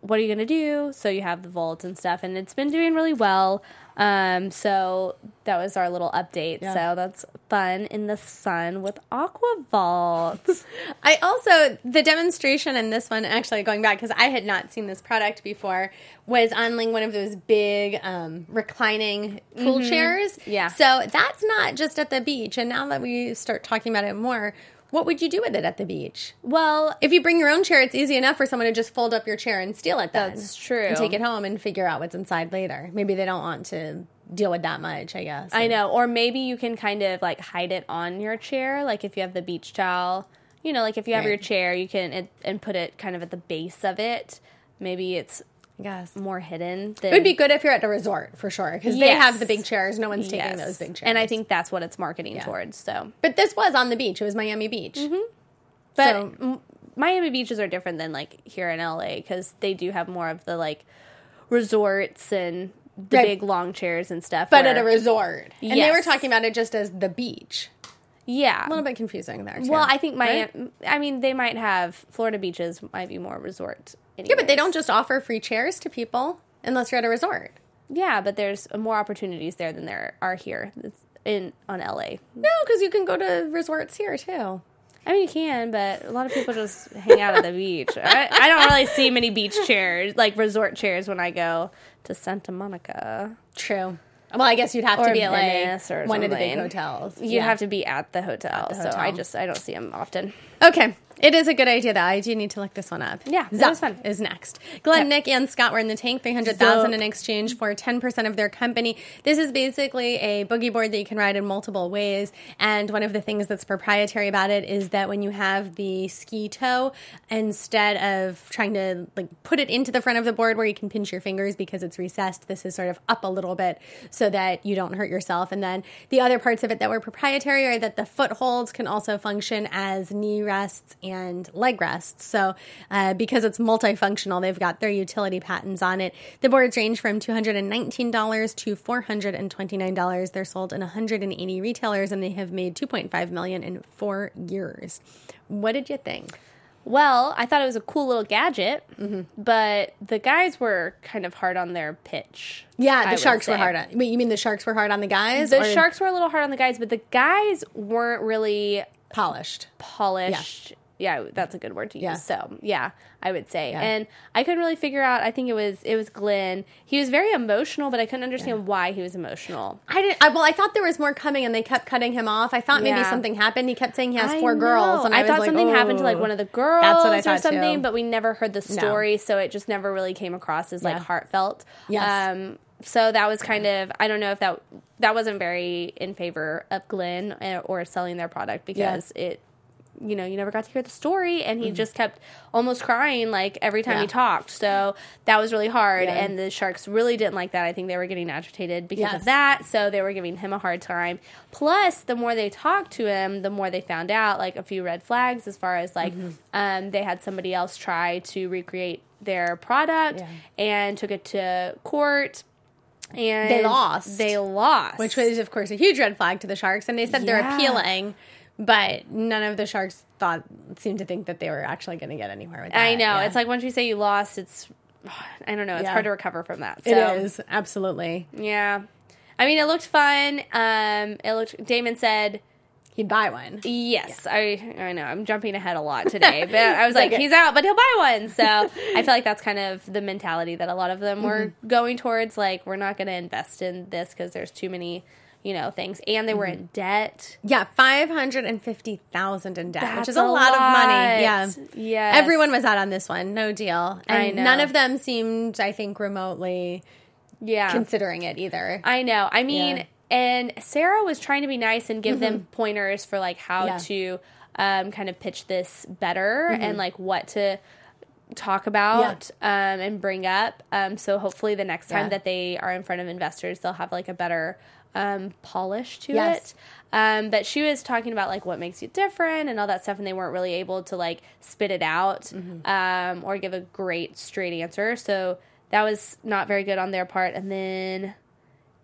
What are you gonna do? So you have the vault and stuff, and it's been doing really well. Um, so that was our little update. So that's fun in the sun with Aquavault. I also the demonstration in this one actually going back because I had not seen this product before was on like one of those big um, reclining pool chairs. Mm-hmm. Yeah. So that's not just at the beach. And now that we start talking about it more, what would you do with it at the beach? well, If you bring your own chair, it's easy enough for someone to just fold up your chair and steal it. Then. That's true. And take it home and figure out what's inside later. Maybe they don't want to deal with that much. I guess. I know. Or maybe you can kind of like hide it on your chair, like if you have the beach towel. You know, like if you have Right. your chair, you can it, and put it kind of at the base of it. Maybe it's I guess. more hidden. Than, It would be good if you're at a resort for sure because they have the big chairs. No one's taking Yes. those big chairs. And I think that's what it's marketing towards. So, But this was on the beach. It was Miami Beach. Mm-hmm. but So- m- Miami beaches are different than like here in LA because they do have more of the like resorts and the Right. big long chairs and stuff. But where- at a resort. And they were talking about it just as the beach. yeah, A little bit confusing there, too. Well, I think Miami. Right? I mean, they might have Florida beaches might be more resort. Yeah, but they don't just offer free chairs to people unless you're at a resort. Yeah, but there's more opportunities there than there are here in on LA. No, because you can go to resorts here, too. I mean, you can, but a lot of people just hang out at the beach. I, I don't really see many beach chairs, like resort chairs, when I go to Santa Monica. True. Well, I guess you'd have Or to be at like or one of the big hotels. You'd have to be at the hotel, the so I just I don't see them often. Okay, It is a good idea, though. I do need to look this one up. Yeah, that Zup was fun. is next. Glenn, Yep. Nick, and Scott were in the tank, three hundred thousand Zup. in exchange for ten percent of their company. This is basically a boogie board that you can ride in multiple ways. And one of the things that's proprietary about it is that when you have the ski toe, instead of trying to like put it into the front of the board where you can pinch your fingers because it's recessed, this is sort of up a little bit so that you don't hurt yourself. And then the other parts of it that were proprietary are that the footholds can also function as knee rests and leg rests. So uh, because it's multifunctional, they've got their utility patents on it. The boards range from $219 to $429. They're sold in 180 retailers and they have made 2.5 million in four years. What did you think? Well, I thought it was a cool little gadget, Mm-hmm. but the guys were kind of hard on their pitch. Yeah, the would sharks were hard on. Wait, you mean the sharks were hard on the guys? The or sharks were a little hard on the guys, but the guys weren't really polished. polished. Yeah. That's a good word to use. Yeah. So yeah, I would say. Yeah. And I couldn't really figure out. I think it was it was Glenn. He was very emotional, but I couldn't understand why he was emotional. I didn't. I, well, I thought there was more coming, and they kept cutting him off. I thought maybe something happened. He kept saying he has I four girls, and I, I, thought like, something happened to like "Oh." one of the girls That's what I or thought, something, too. but we never heard the story, so it just never really came across as like Yeah. heartfelt. Yes. Um, so that was kind of I don't know if that that wasn't very in favor of Glenn uh, or selling their product because it you know you never got to hear the story and he just kept almost crying like every time Mm-hmm. Yeah. he talked so that was really hard Yeah. and the sharks really didn't like that i think they were getting agitated because Yes. of that so they were giving him a hard time plus the more they talked to him the more they found out like a few red flags as far as like Mm-hmm. um, they had somebody else try to recreate their product Yeah. and took it to court and They lost. they lost which was, of course, a huge red flag to the sharks. And they said they're appealing, but none of the sharks thought seemed to think that they were actually going to get anywhere with that. I know. Yeah. It's like once you say you lost, it's I don't know. It's Yeah. hard to recover from that. So, it is absolutely. Yeah. I mean, it looked fun. Um, it looked. Daymond said, He'd buy one. "Yes, I. I know. I'm jumping ahead a lot today, but I was It's like, he's out, but he'll buy one." So I feel like that's kind of the mentality that a lot of them were Mm-hmm. going towards. Like, we're not going to invest in this because there's too many, you know, things, and they were Mm-hmm. in debt. Yeah, five hundred and fifty thousand in debt, which is a, lot, of money. Yeah, Yes. everyone was out on this one. No deal, and none of them seemed, I think, remotely Yeah. considering it either. I know. I mean, Yeah. and Sara was trying to be nice and give them pointers for like how Yeah. to um, kind of pitch this better and like what to talk about um, and bring up. Um, so hopefully the next time Yeah. that they are in front of investors, they'll have like a better um, polish to Yes. it. Um, but she was talking about like what makes you different and all that stuff, and they weren't really able to like spit it out um, or give a great straight answer. So that was not very good on their part. And then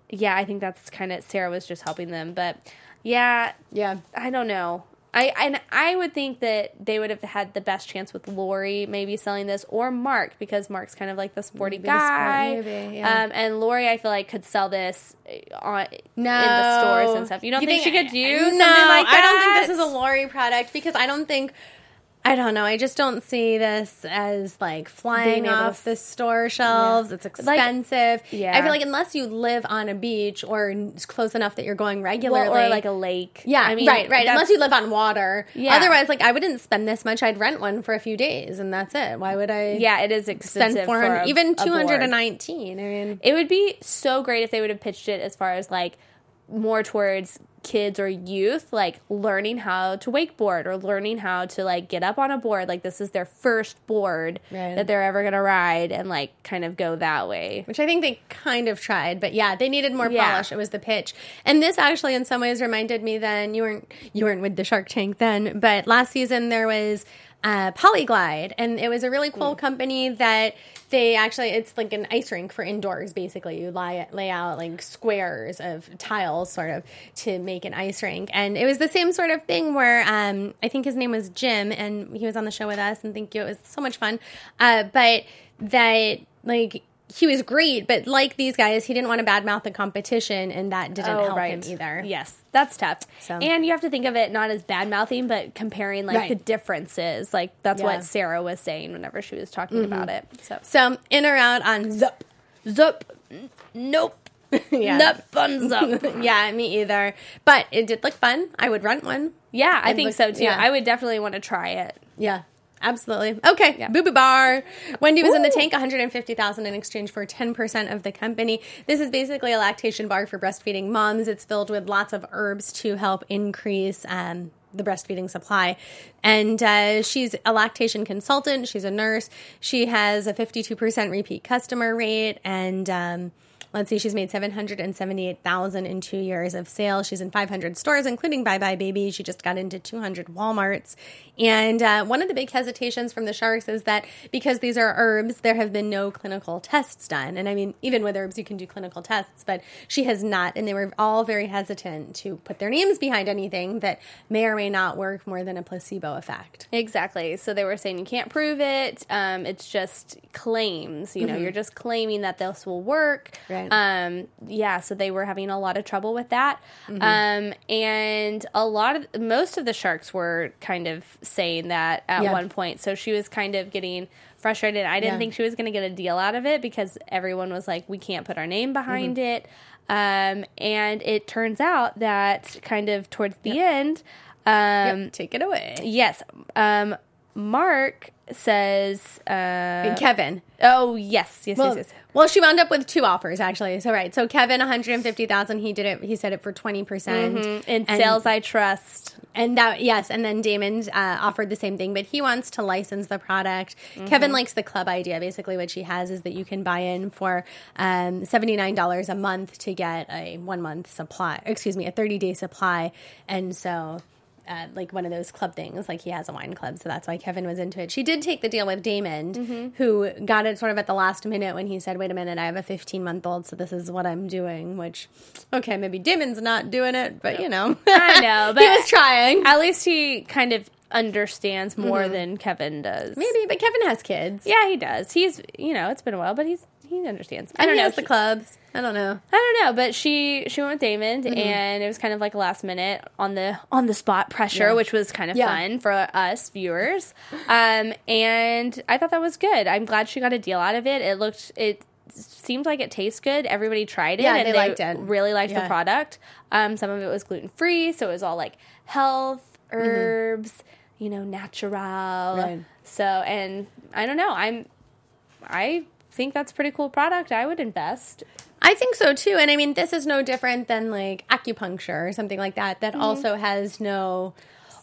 yeah, I think that's kind of Sara was just helping them, but yeah, yeah, I don't know. I and I would think that they would have had the best chance with Lori maybe selling this or Mark because Mark's kind of like the sporty Maybe the sport, guy. maybe, yeah. um, and Lori, I feel like could sell this uh, on no in the stores and stuff. You don't think, she could do no, something like that? I don't think this is a Lori product because I don't think. I don't know. I just don't see this as like flying off to- the store shelves. It's expensive. yeah. I feel like unless you live on a beach or close enough that you're going regularly, Well, or like a lake. Yeah, I mean, right, right. Unless you live on water. Yeah. Otherwise, like I wouldn't spend this much. I'd rent one for a few days, and that's it. Why would I? yeah, it is spend expensive. four for a- even two hundred board. I mean, It would be so great if they would have pitched it as far as like more towards kids or youth, like learning how to wakeboard or learning how to like get up on a board. Like this is their first board Right. that they're ever gonna ride and like kind of go that way. which I think they kind of tried, but yeah, they needed more Yeah. polish. It was the pitch, and this actually, in some ways, reminded me. Then you weren't you weren't with the Shark Tank then, but last season there was. Uh, Polyglide, and it was a really cool company that they actually it's like an ice rink for indoors. Basically, you lay lay out like squares of tiles, sort of, to make an ice rink, and it was the same sort of thing where um, I think his name was Jim, and he was on the show with us, and thank you, it was so much fun. Uh, but that like he was great, but like these guys, he didn't want to badmouth the competition, and that didn't help him either. Yes, that's tough. So- And you have to think of it not as bad mouthing, but comparing like Right. the differences. Like that's Yeah. Mm-hmm. what Sara was saying whenever she was talking about it. So So in or out on Zup. zup, nope, Yeah. nope, fun yeah, me either. But it did look fun. I would rent one. Yeah, I It think looked- so too. yeah. I would definitely want to try it. Yeah. Absolutely. Okay. Boo Boo Bar. Wendy was in the tank, 150,000 in exchange for 10% of the company. This is basically a lactation bar for breastfeeding moms. It's filled with lots of herbs to help increase um, the breastfeeding supply. And uh, she's a lactation consultant. She's a nurse. She has a 52% repeat customer rate and um, Let's see, she's made 778,000 in 2 years of sales. She's in 500 stores including buybuy BABY. She just got into 200 Walmarts. And uh, one of the big hesitations from the sharks is that because these are herbs, there have been no clinical tests done. And I mean, even with herbs you can do clinical tests, but she has not and they were all very hesitant to put their names behind anything that may or may not work more than a placebo effect. Exactly. So they were saying you can't prove it. Um, it's just claims. You know, you're just claiming that this will work. Right. Um, yeah. So they were having a lot of trouble with that. Um, and a lot of most of the sharks were kind of saying that at Yeah. one point. So she was kind of getting frustrated. I didn't Yeah. think she was going to get a deal out of it because everyone was like, we can't put our name behind Mm-hmm. it. Um, and it turns out that kind of towards the end, um, Yep, take it away. Yes. Um, Mark says, uh, Kevin. oh, yes, yes, Well, yes, yes. well, she wound up with two offers actually. So right, so Kevin, one hundred fifty thousand. He did it. He said it for twenty percent. In sales, I trust. and that yes, and then Daymond uh, offered the same thing, but he wants to license the product. Mm-hmm. Kevin likes the club idea. Basically, what she has is that you can buy in for um, seventy nine dollars a month to get a one month supply. Excuse me, a thirty day supply, and so. Uh, like one of those club things, like he has a wine club, so that's why Kevin was into it. She did take the deal with Daymond, Mm-hmm. who got it sort of at the last minute when he said, "Wait a minute, I have a 15 month old, so this is what I'm doing." Which, okay, maybe Daymond's not doing it, but you know, I know, but he was trying. at least he kind of understands more than Kevin does. Mm-hmm. Maybe, but Kevin has kids. Yeah, he does. He's, you know, it's been a while, but he's he understands. I don't know. has the clubs. I don't know. I don't know, but she she went with Daymond, Mm-hmm. and it was kind of like last minute on the on the spot pressure, Yeah. which was kind of Yeah. fun for us viewers. Um, and I thought that was good. I'm glad she got a deal out of it. It looked it seemed like it tastes good. Everybody tried it, Yeah, and they liked it. Really liked the product. Um, some of it was gluten free, so it was all like health, herbs, you know, natural. Mm-hmm. Right. So, and I don't know. I'm I think that's a pretty cool product. I would invest. I think so too. And I mean, this is no different than like acupuncture or something like that, that mm-hmm. also has no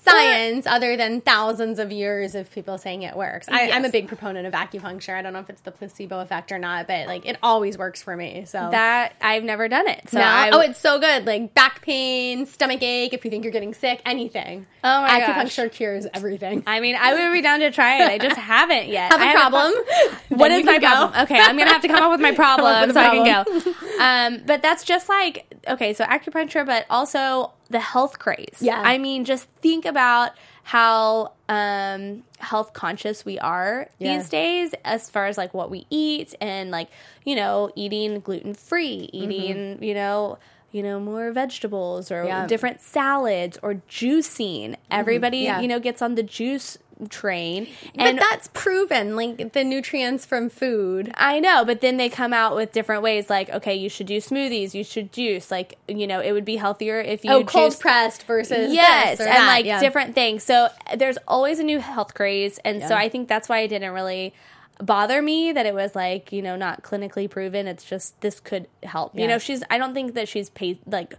science other than thousands of years of people saying it works. I, I'm a big proponent of acupuncture. I don't know if it's the placebo effect or not, but like it always works for me. So That I've never done it. So No? I, oh, it's so good. Like back pain, stomach ache, if you think you're getting sick, anything. Oh my gosh. Acupuncture cures everything. I mean, I would be down to try it. I just haven't yet. Have a I problem? What Then my go. problem? Okay, I'm gonna have to come up with my problem with so I can go. Um, but that's just like okay, so acupuncture, but also the health craze. Yeah. I mean, just think about how um, health conscious we are Yeah. these days, as far as like what we eat and like you know eating gluten free, eating you know. You know, more vegetables or Mm-hmm. Yeah. Mm-hmm. different salads or juicing. Everybody, Yeah. you know, gets on the juice train. but that's proven, like the nutrients from food. I know, but then they come out with different ways like, okay, you should do smoothies, you should juice. Like, you know, it would be healthier if you Oh, cold pressed versus Yes, and that, like yeah. different things. So there's always a new health craze, and so I think that's why it didn't really bother me that it was like you know not clinically proven. It's just this could help. You know, she's I don't think that she's paid like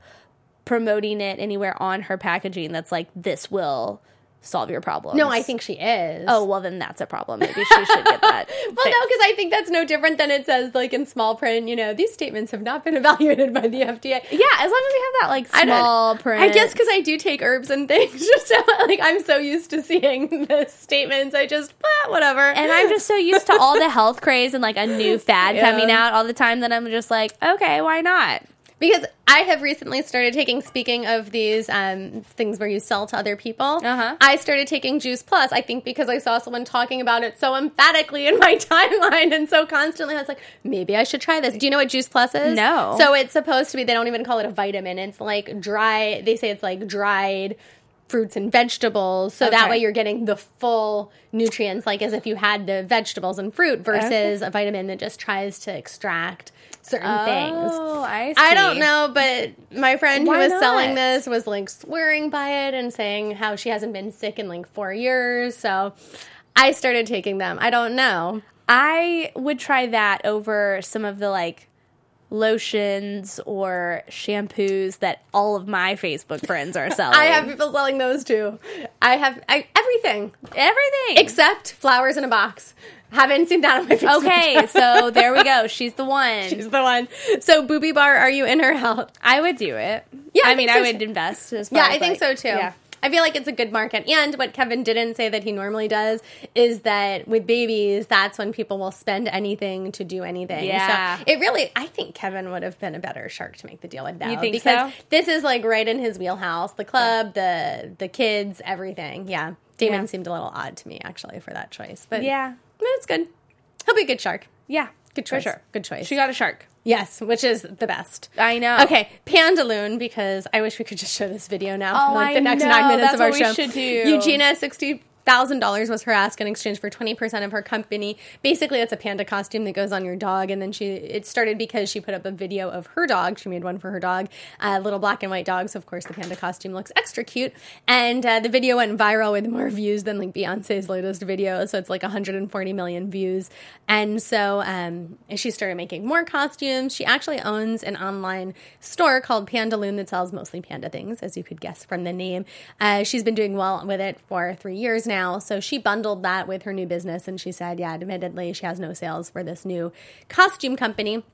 promoting it anywhere on her packaging that's like this will solve your problem. No, I think she is. Oh well, then that's a problem. Maybe she should get that. Well, no, because I think that's no different than it says, like in small print. You know, these statements have not been evaluated by the FDA. Yeah, as long as we have that like I small print. I guess because I do take herbs and things, just so, like I'm so used to seeing the statements. I just eh, whatever. and I'm just so used to all the health craze and like a new fad Yeah. coming out all the time that I'm just like, okay, why not? Because I have recently started taking. Speaking of these um, things where you sell to other people, Uh-huh. I started taking Juice Plus. I think because I saw someone talking about it so emphatically in my timeline and so constantly, I was like, maybe I should try this. Do you know what Juice Plus is? No. So it's supposed to be. They don't even call it a vitamin. It's like dry. They say it's like dried fruits and vegetables. So that way you're getting the full nutrients, like as if you had the vegetables and fruit versus a vitamin that just tries to extract certain things. Oh, I see. I don't know, but my friend Why who was not? selling this was like swearing by it and saying how she hasn't been sick in like four years. So I started taking them. I don't know. I would try that over some of the like lotions or shampoos that all of my Facebook friends are selling. I have people selling those too. I have I, everything everything. except flowers in a box. Haven't seen that on my Facebook. okay, so there we go. She's the one. She's the one. So, Boobie Bar, are you in or out? I would do it. Yeah, I I mean, think I would too. invest. As Yeah, as, I think like- so too. Yeah. I feel like it's a good market. And what Kevin didn't say that he normally does is that with babies, that's when people will spend anything to do anything. Yeah. So it really, I think Kevin would have been a better shark to make the deal with though. You think because so? this is like right in his wheelhouse. The club, the the kids, everything. Yeah. Daymond Yeah. seemed a little odd to me actually for that choice. But Yeah. it's good. He'll be a good shark. Yeah. Good choice. sure. Good choice. She got a shark. Yes, which is the best. I know. Okay, Pandaloon, because I wish we could just show this video now Oh, for like the next know. nine minutes That's of our show. should do. Eugenia, sixty thousand dollars was her ask in exchange for twenty percent of her company. Basically, it's a panda costume that goes on your dog, and then she it started because she put up a video of her dog. She made one for her dog, uh, little black and white dog. So of course the panda costume looks extra cute, and uh, the video went viral with more views than like Beyonce's latest video. So it's like 140 million views, and so um, she started making more costumes. She actually owns an online store called Pandaloon that sells mostly panda things, as you could guess from the name. Uh, she's been doing well with it for three years now. So she bundled that with her new business, and she said, yeah, admittedly, she has no sales for this new costume company.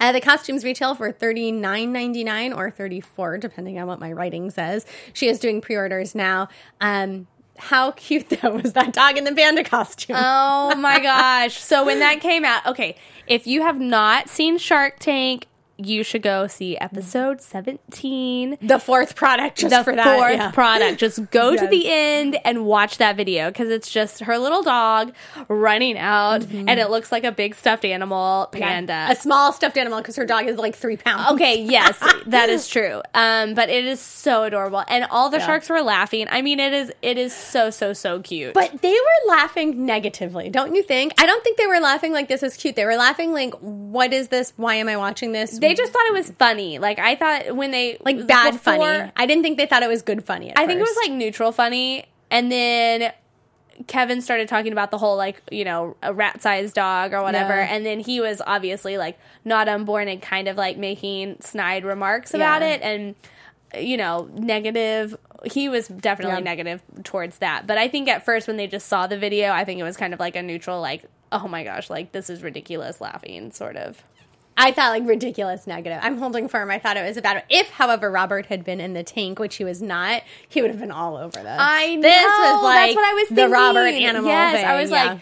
Uh, the costumes retail for thirty nine ninety nine or 34, depending on what my writing says. She is doing pre orders now. Um, how cute though was that dog in the panda costume? Oh my gosh. So when that came out, okay, if you have not seen Shark Tank, you should go see episode 17. the fourth product just the for that. fourth yeah. product. Just go to the end and watch that video because it's just her little dog running out, and it looks like a big stuffed animal panda. A small stuffed animal because her dog is like three pounds. Okay, yes, that is true. Um, but it is so adorable, and all the Yeah. sharks were laughing. I mean, it is it is so so so cute. But they were laughing negatively, don't you think? I don't think they were laughing like this is cute. They were laughing like, what is this? Why am I watching this? they just thought it was funny. Like I thought when they like bad before- funny. I didn't think they thought it was good funny. at I think it was like neutral funny, and then Kevin started talking about the whole like you know a rat sized dog or whatever, Yeah. and then he was obviously like not unborn and kind of like making snide remarks about Yeah. it, and you know negative. He was definitely Yeah. negative towards that, but I think at first when they just saw the video, I think it was kind of like a neutral like. Oh my gosh, like this is ridiculous laughing, sort of. I thought like ridiculous negative. I'm holding firm. I thought it was about if, however, Robert had been in the tank, which he was not, he would have been all over this. I know. This was like that's what I was thinking. the. Robert animal. Yes, thing, I was yeah. like,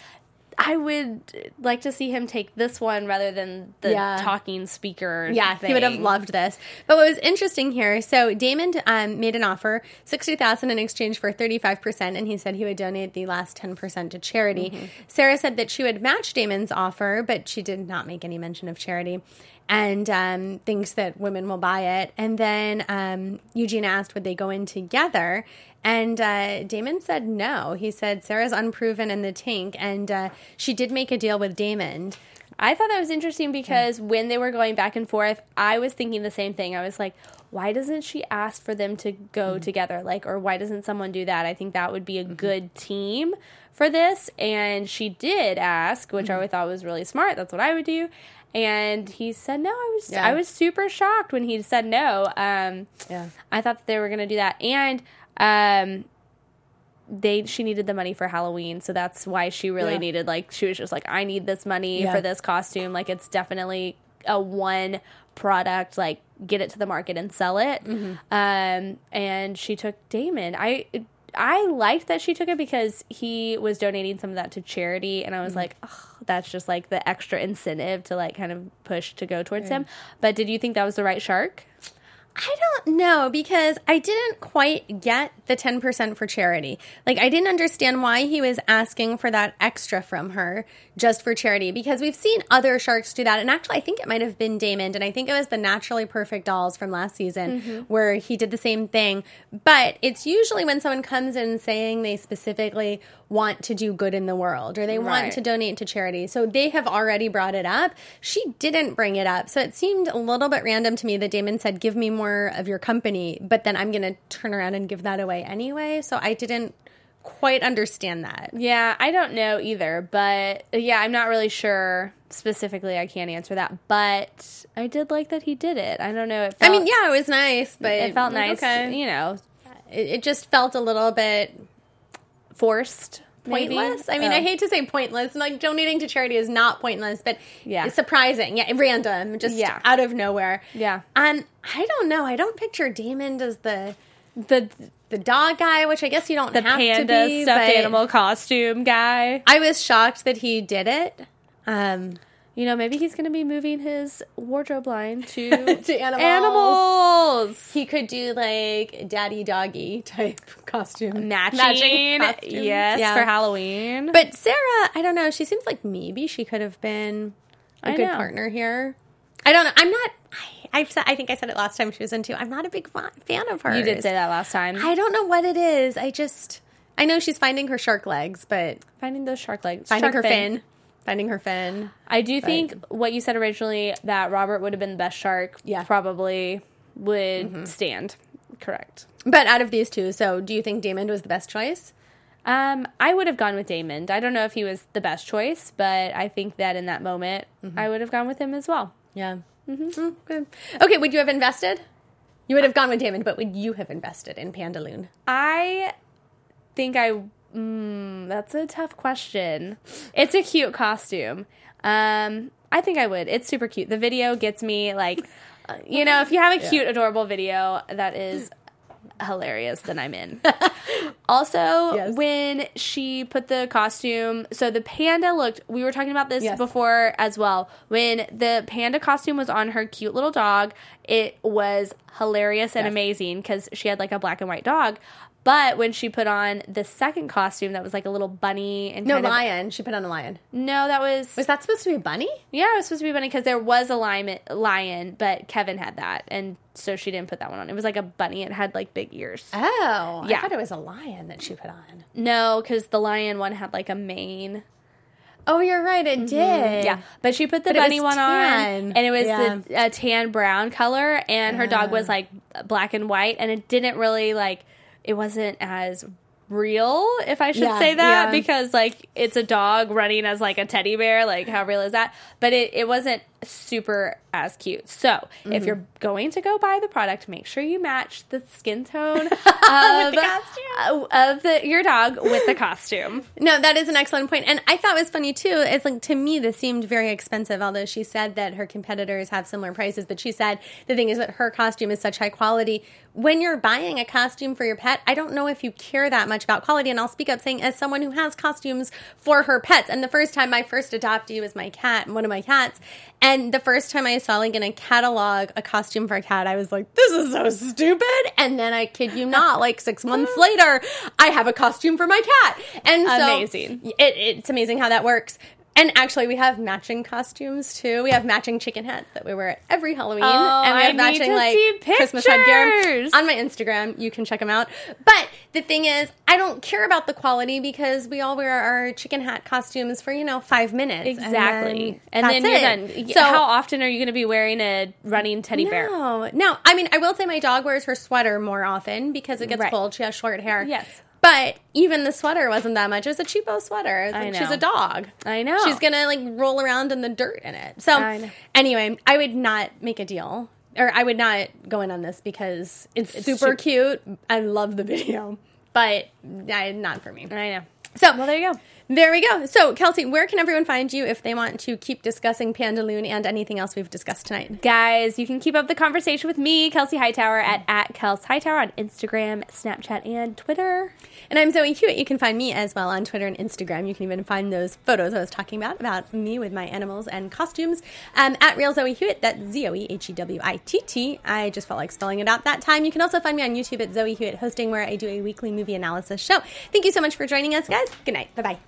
I would like to see him take this one rather than the Yeah. talking speaker. Yeah, he would have loved this. But what was interesting here, so Daymond um, made an offer, sixty thousand in exchange for thirty five percent, and he said he would donate the last ten percent to charity. Mm-hmm. Sara said that she would match Daymond's offer, but she did not make any mention of charity. And um, thinks that women will buy it. And then um, Eugene asked, would they go in together? And uh, Daymond said no. He said Sara's unproven in the tank, and uh, she did make a deal with Daymond. I thought that was interesting because when they were going back and forth, I was thinking the same thing. I was like, why doesn't she ask for them to go together? Like, or why doesn't someone do that? I think that would be a good team for this. And she did ask, which I thought was really smart. That's what I would do. And he said no. I was Yeah. I was super shocked when he said no. Um, Yeah. I thought that they were going to do that, and um, they she needed the money for Halloween, so that's why she really Yeah. needed like she was just like I need this money Yeah. for this costume. Like it's definitely a one product. Like get it to the market and sell it. Mm-hmm. Um, and she took Daymond. I. I liked that she took it because he was donating some of that to charity, and I was Mm-hmm. like, oh, that's just like the extra incentive to like kind of push to go towards him. Mm. But did you think that was the right shark? I don't know because I didn't quite get the 10% for charity. Like, I didn't understand why he was asking for that extra from her just for charity because we've seen other sharks do that. And actually, I think it might have been Daymond, and I think it was the Naturally Perfect Dolls from last season mm-hmm. where he did the same thing. But it's usually when someone comes in saying they specifically want to do good in the world or they want Right. to donate to charity. So they have already brought it up. She didn't bring it up. So it seemed a little bit random to me that Daymond said, Give me more of your company, but then I'm going to turn around and give that away anyway. So I didn't quite understand that. Yeah, I don't know either, but yeah, I'm not really sure specifically. I can't answer that, but I did like that he did it. I don't know. It I mean, yeah, it was nice, but it felt nice. Okay. You know, It, it just felt a little bit forced. maybe? pointless. I mean, Oh. I hate to say pointless. Like donating to charity is not pointless, but Yeah. it's surprising. Yeah, random, just Yeah. out of nowhere. Yeah. Um, I don't know. I don't picture Daymond as the the the dog guy, which I guess you don't the have panda to be. stuffed animal costume guy. I was shocked that he did it. Um, You know, maybe he's going to be moving his wardrobe line to to animals. animals. He could do like daddy doggy type costume Matching, costumes. yes, Yeah. for Halloween. But Sara, I don't know. She seems like maybe she could have been a I good know. partner here. I don't know. I'm not. I, I've said, I think I said it last time she was in too. I'm not a big fan of her. you did say that last time. I don't know what it is. I just. I know she's finding her shark legs, but Finding those shark legs, finding shark her fin. Finding her fin. I do think what you said originally that Robert would have been the best shark. Yeah. Mm-hmm. probably would stand. Correct. But out of these two, so do you think Daymond was the best choice? Um, I would have gone with Daymond. I don't know if he was the best choice, but I think that in that moment, Mm-hmm. I would have gone with him as well. Yeah. Mm-hmm. good. Okay, would you have invested? You would have gone with Daymond, but would you have invested in Pandaloon? I think I. Mm, that's a tough question. It's a cute costume. Um, I think I would. It's super cute. The video gets me like, uh, you know, if you have a cute, adorable video that is hilarious, then I'm in. also, Yes. when she put the costume, so the panda looked. We were talking about this Yes. before as well. When the panda costume was on her cute little dog, it was hilarious and Yes. amazing because she had like a black and white dog. But when she put on the second costume, that was like a little bunny and No, kind of- lion. She put on a lion. no, that was Was that supposed to be a bunny? yeah, it was supposed to be a bunny because there was a lion, lion, but Kevin had that, and so she didn't put that one on. It was like a bunny; it had like big ears. Oh, Yeah. I thought it was a lion that she put on. No, because the lion one had like a mane. Oh, you're right. It mm-hmm. did. Yeah, but she put the But bunny one on, and it was Yeah. the a tan brown color, and her dog was like black and white, and it didn't really like it wasn't as real, if I should Yeah, say that, yeah. because like it's a dog running as like a teddy bear, like how real is that? But it, it wasn't super as cute. So if Mm-hmm. you're going to go buy the product, make sure you match the skin tone of, costume. of the, your dog with the costume. No, that is an excellent point. And I thought it was funny too. It's like to me this seemed very expensive, although she said that her competitors have similar prices, but she said the thing is that her costume is such high quality. When you're buying a costume for your pet, I don't know if you care that much about quality. And I'll speak up saying as someone who has costumes for her pets. And the first time my first adoptee was my cat, one of my cats. And the first time I saw like in a catalog a costume for a cat, I was like, this is so stupid. And then I kid you not, like six months later, I have a costume for my cat. And so Amazing. it, it's amazing how that works. And actually, we have matching costumes too. We have matching chicken hats that we wear at every Halloween, Oh, and we have need matching like Christmas headgear on my Instagram. You can check them out. But the thing is, I don't care about the quality because we all wear our chicken hat costumes for you know five minutes Exactly. and And then, then, you're done. So how often are you going to be wearing a running teddy bear? no, no. I mean, I will say my dog wears her sweater more often because it gets Right. cold. She has short hair. Yes. But even the sweater wasn't that much. It was a cheapo sweater. It's I know. She's a dog. I know. She's gonna like roll around in the dirt in it. So I anyway, I would not make a deal, or I would not go in on this because it's, It's super cheap. cute. I love the video, but not for me. I know. So Well, there you go. There we go. So, Kelsea, where can everyone find you if they want to keep discussing Pandaloon and anything else we've discussed tonight? Guys, you can keep up the conversation with me, Kelsea Hightower, at, at Kels Hightower on Instagram, Snapchat, and Twitter. And I'm Zoe Hewitt. You can find me as well on Twitter and Instagram. You can even find those photos I was talking about, about me with my animals and costumes, um, at Real Zoe Hewitt. That's Z O E H E W I T T. I just felt like spelling it out that time. You can also find me on YouTube at Zoe Hewitt Hosting, where I do a weekly movie analysis show. Thank you so much for joining us, guys. Good night. Bye bye.